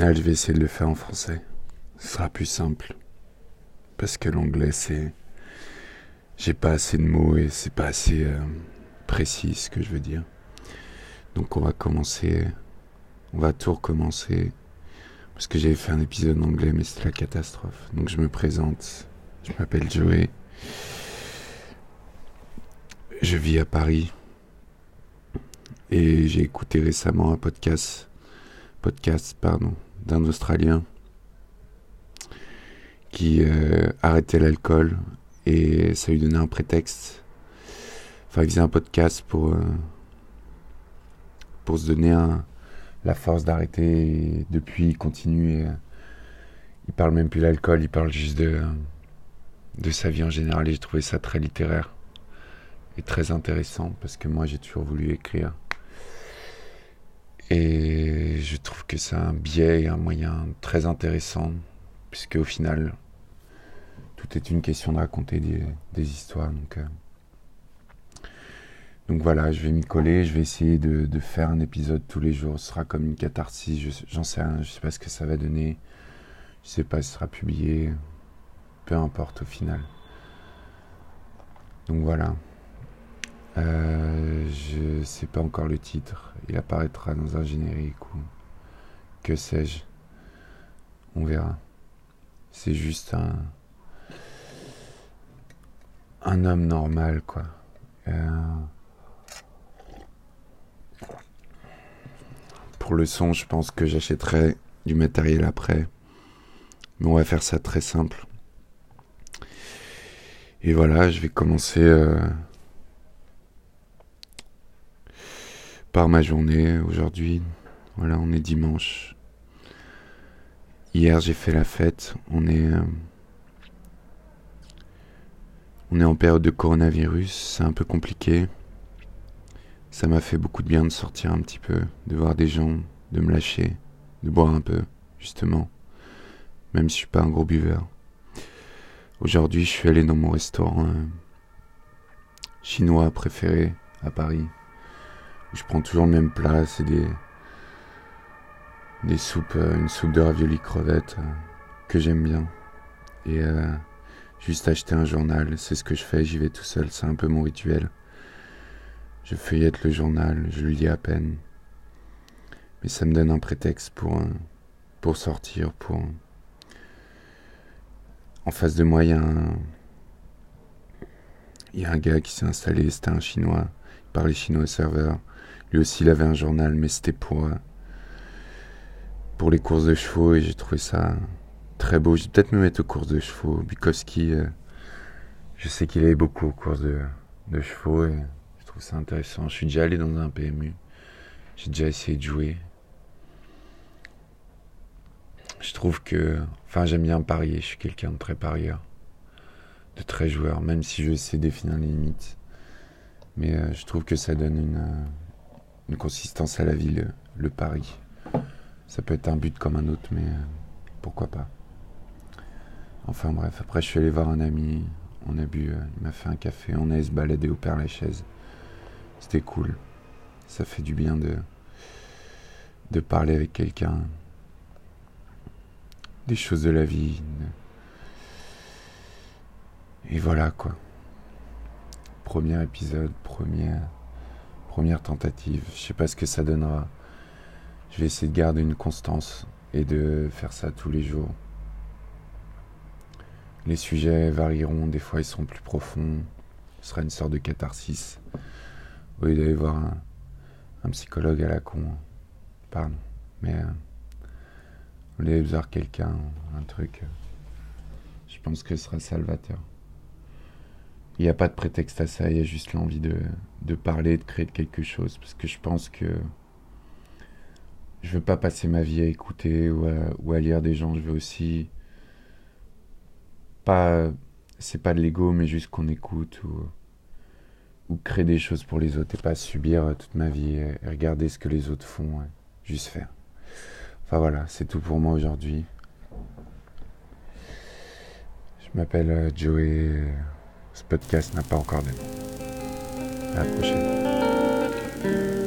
Au final, je vais essayer de le faire en français. Ce sera plus simple. Parce que l'anglais, c'est. J'ai pas assez de mots et c'est pas assez euh, précis ce que je veux dire. Donc, on va commencer. On va tout recommencer. Parce que j'avais fait un épisode en anglais, mais c'était la catastrophe. Donc, je me présente. Je m'appelle Joey. Je vis à Paris. Et j'ai écouté récemment un podcast podcast pardon, d'un Australien qui euh, arrêtait l'alcool et ça lui donnait un prétexte. Enfin, il faisait un podcast pour, euh, pour se donner la force d'arrêter. depuis, il continue. Et, euh, il parle même plus d'alcool, il parle juste de, de sa vie en général. Et j'ai trouvé ça très littéraire et très intéressant parce que moi, j'ai toujours voulu écrire. Et je trouve que c'est un biais un moyen très intéressant, puisque au final, tout est une question de raconter des, histoires. Donc, euh, donc voilà, je vais m'y coller, je vais essayer de, faire un épisode tous les jours. Ce sera comme une catharsis, j'en sais rien, je sais pas ce que ça va donner. Je sais pas si ce sera publié. Peu importe au final. Donc voilà. Euh, je sais pas encore le titre. Il apparaîtra dans un générique ou que sais-je. On verra. C'est juste un un homme normal quoi. Euh, pour le son, je pense que j'achèterai du matériel après. Mais on va faire ça très simple. Et voilà, je vais commencer. Euh, par ma journée aujourd'hui. Voilà, on est dimanche. Hier, j'ai fait la fête. On est, euh, on est en période de coronavirus. C'est un peu compliqué. Ça m'a fait beaucoup de bien de sortir un petit peu, de voir des gens, de me lâcher, de boire un peu, justement. Même si je suis pas un gros buveur. Aujourd'hui, je suis allé dans mon restaurant euh, chinois préféré à Paris je prends toujours le même plat, c'est des des soupes, euh, une soupe de ravioli crevettes euh, que j'aime bien. Et euh, juste acheter un journal, c'est ce que je fais, j'y vais tout seul, c'est un peu mon rituel. Je feuillette le journal, je le lis à peine. Mais ça me donne un prétexte pour, pour sortir, pour... En face de moi, il y a un... Il y a un gars qui s'est installé, c'était un chinois. Il parlait chinois au serveur. Lui aussi, il avait un journal, mais c'était pour, euh, pour les courses de chevaux et j'ai trouvé ça très beau. Je vais peut-être me mettre aux courses de chevaux. Bukowski, euh, je sais qu'il allait beaucoup aux courses de, de chevaux et je trouve ça intéressant. Je suis déjà allé dans un PMU. J'ai déjà essayé de jouer. Je trouve que. Enfin, j'aime bien parier. Je suis quelqu'un de très parieur. De très joueur, même si je sais définir les limites. Mais euh, je trouve que ça donne une, une consistance à la vie, le, pari. Ça peut être un but comme un autre, mais euh, pourquoi pas. Enfin bref, après je suis allé voir un ami, on a bu, euh, il m'a fait un café, on a se balader au Père Lachaise. C'était cool. Ça fait du bien de, de parler avec quelqu'un des choses de la vie. Et voilà quoi. Premier épisode, première première tentative. Je sais pas ce que ça donnera. Je vais essayer de garder une constance et de faire ça tous les jours. Les sujets varieront, des fois ils sont plus profonds. Ce sera une sorte de catharsis. Au lieu d'aller voir un, psychologue à la con. Pardon. Mais euh, au lieu voir quelqu'un, un truc, euh, je pense que ce sera salvateur. Il n'y a pas de prétexte à ça, il y a juste l'envie de, de parler, de créer quelque chose. Parce que je pense que je veux pas passer ma vie à écouter ou à, lire des gens. Je veux aussi pas, c'est pas de l'ego, mais juste qu'on écoute ou, ou créer des choses pour les autres et pas subir toute ma vie et, regarder ce que les autres font, juste faire. Enfin voilà, c'est tout pour moi aujourd'hui. Je m'appelle euh, Joey. Ce podcast n'a pas encore de nom. À la prochaine.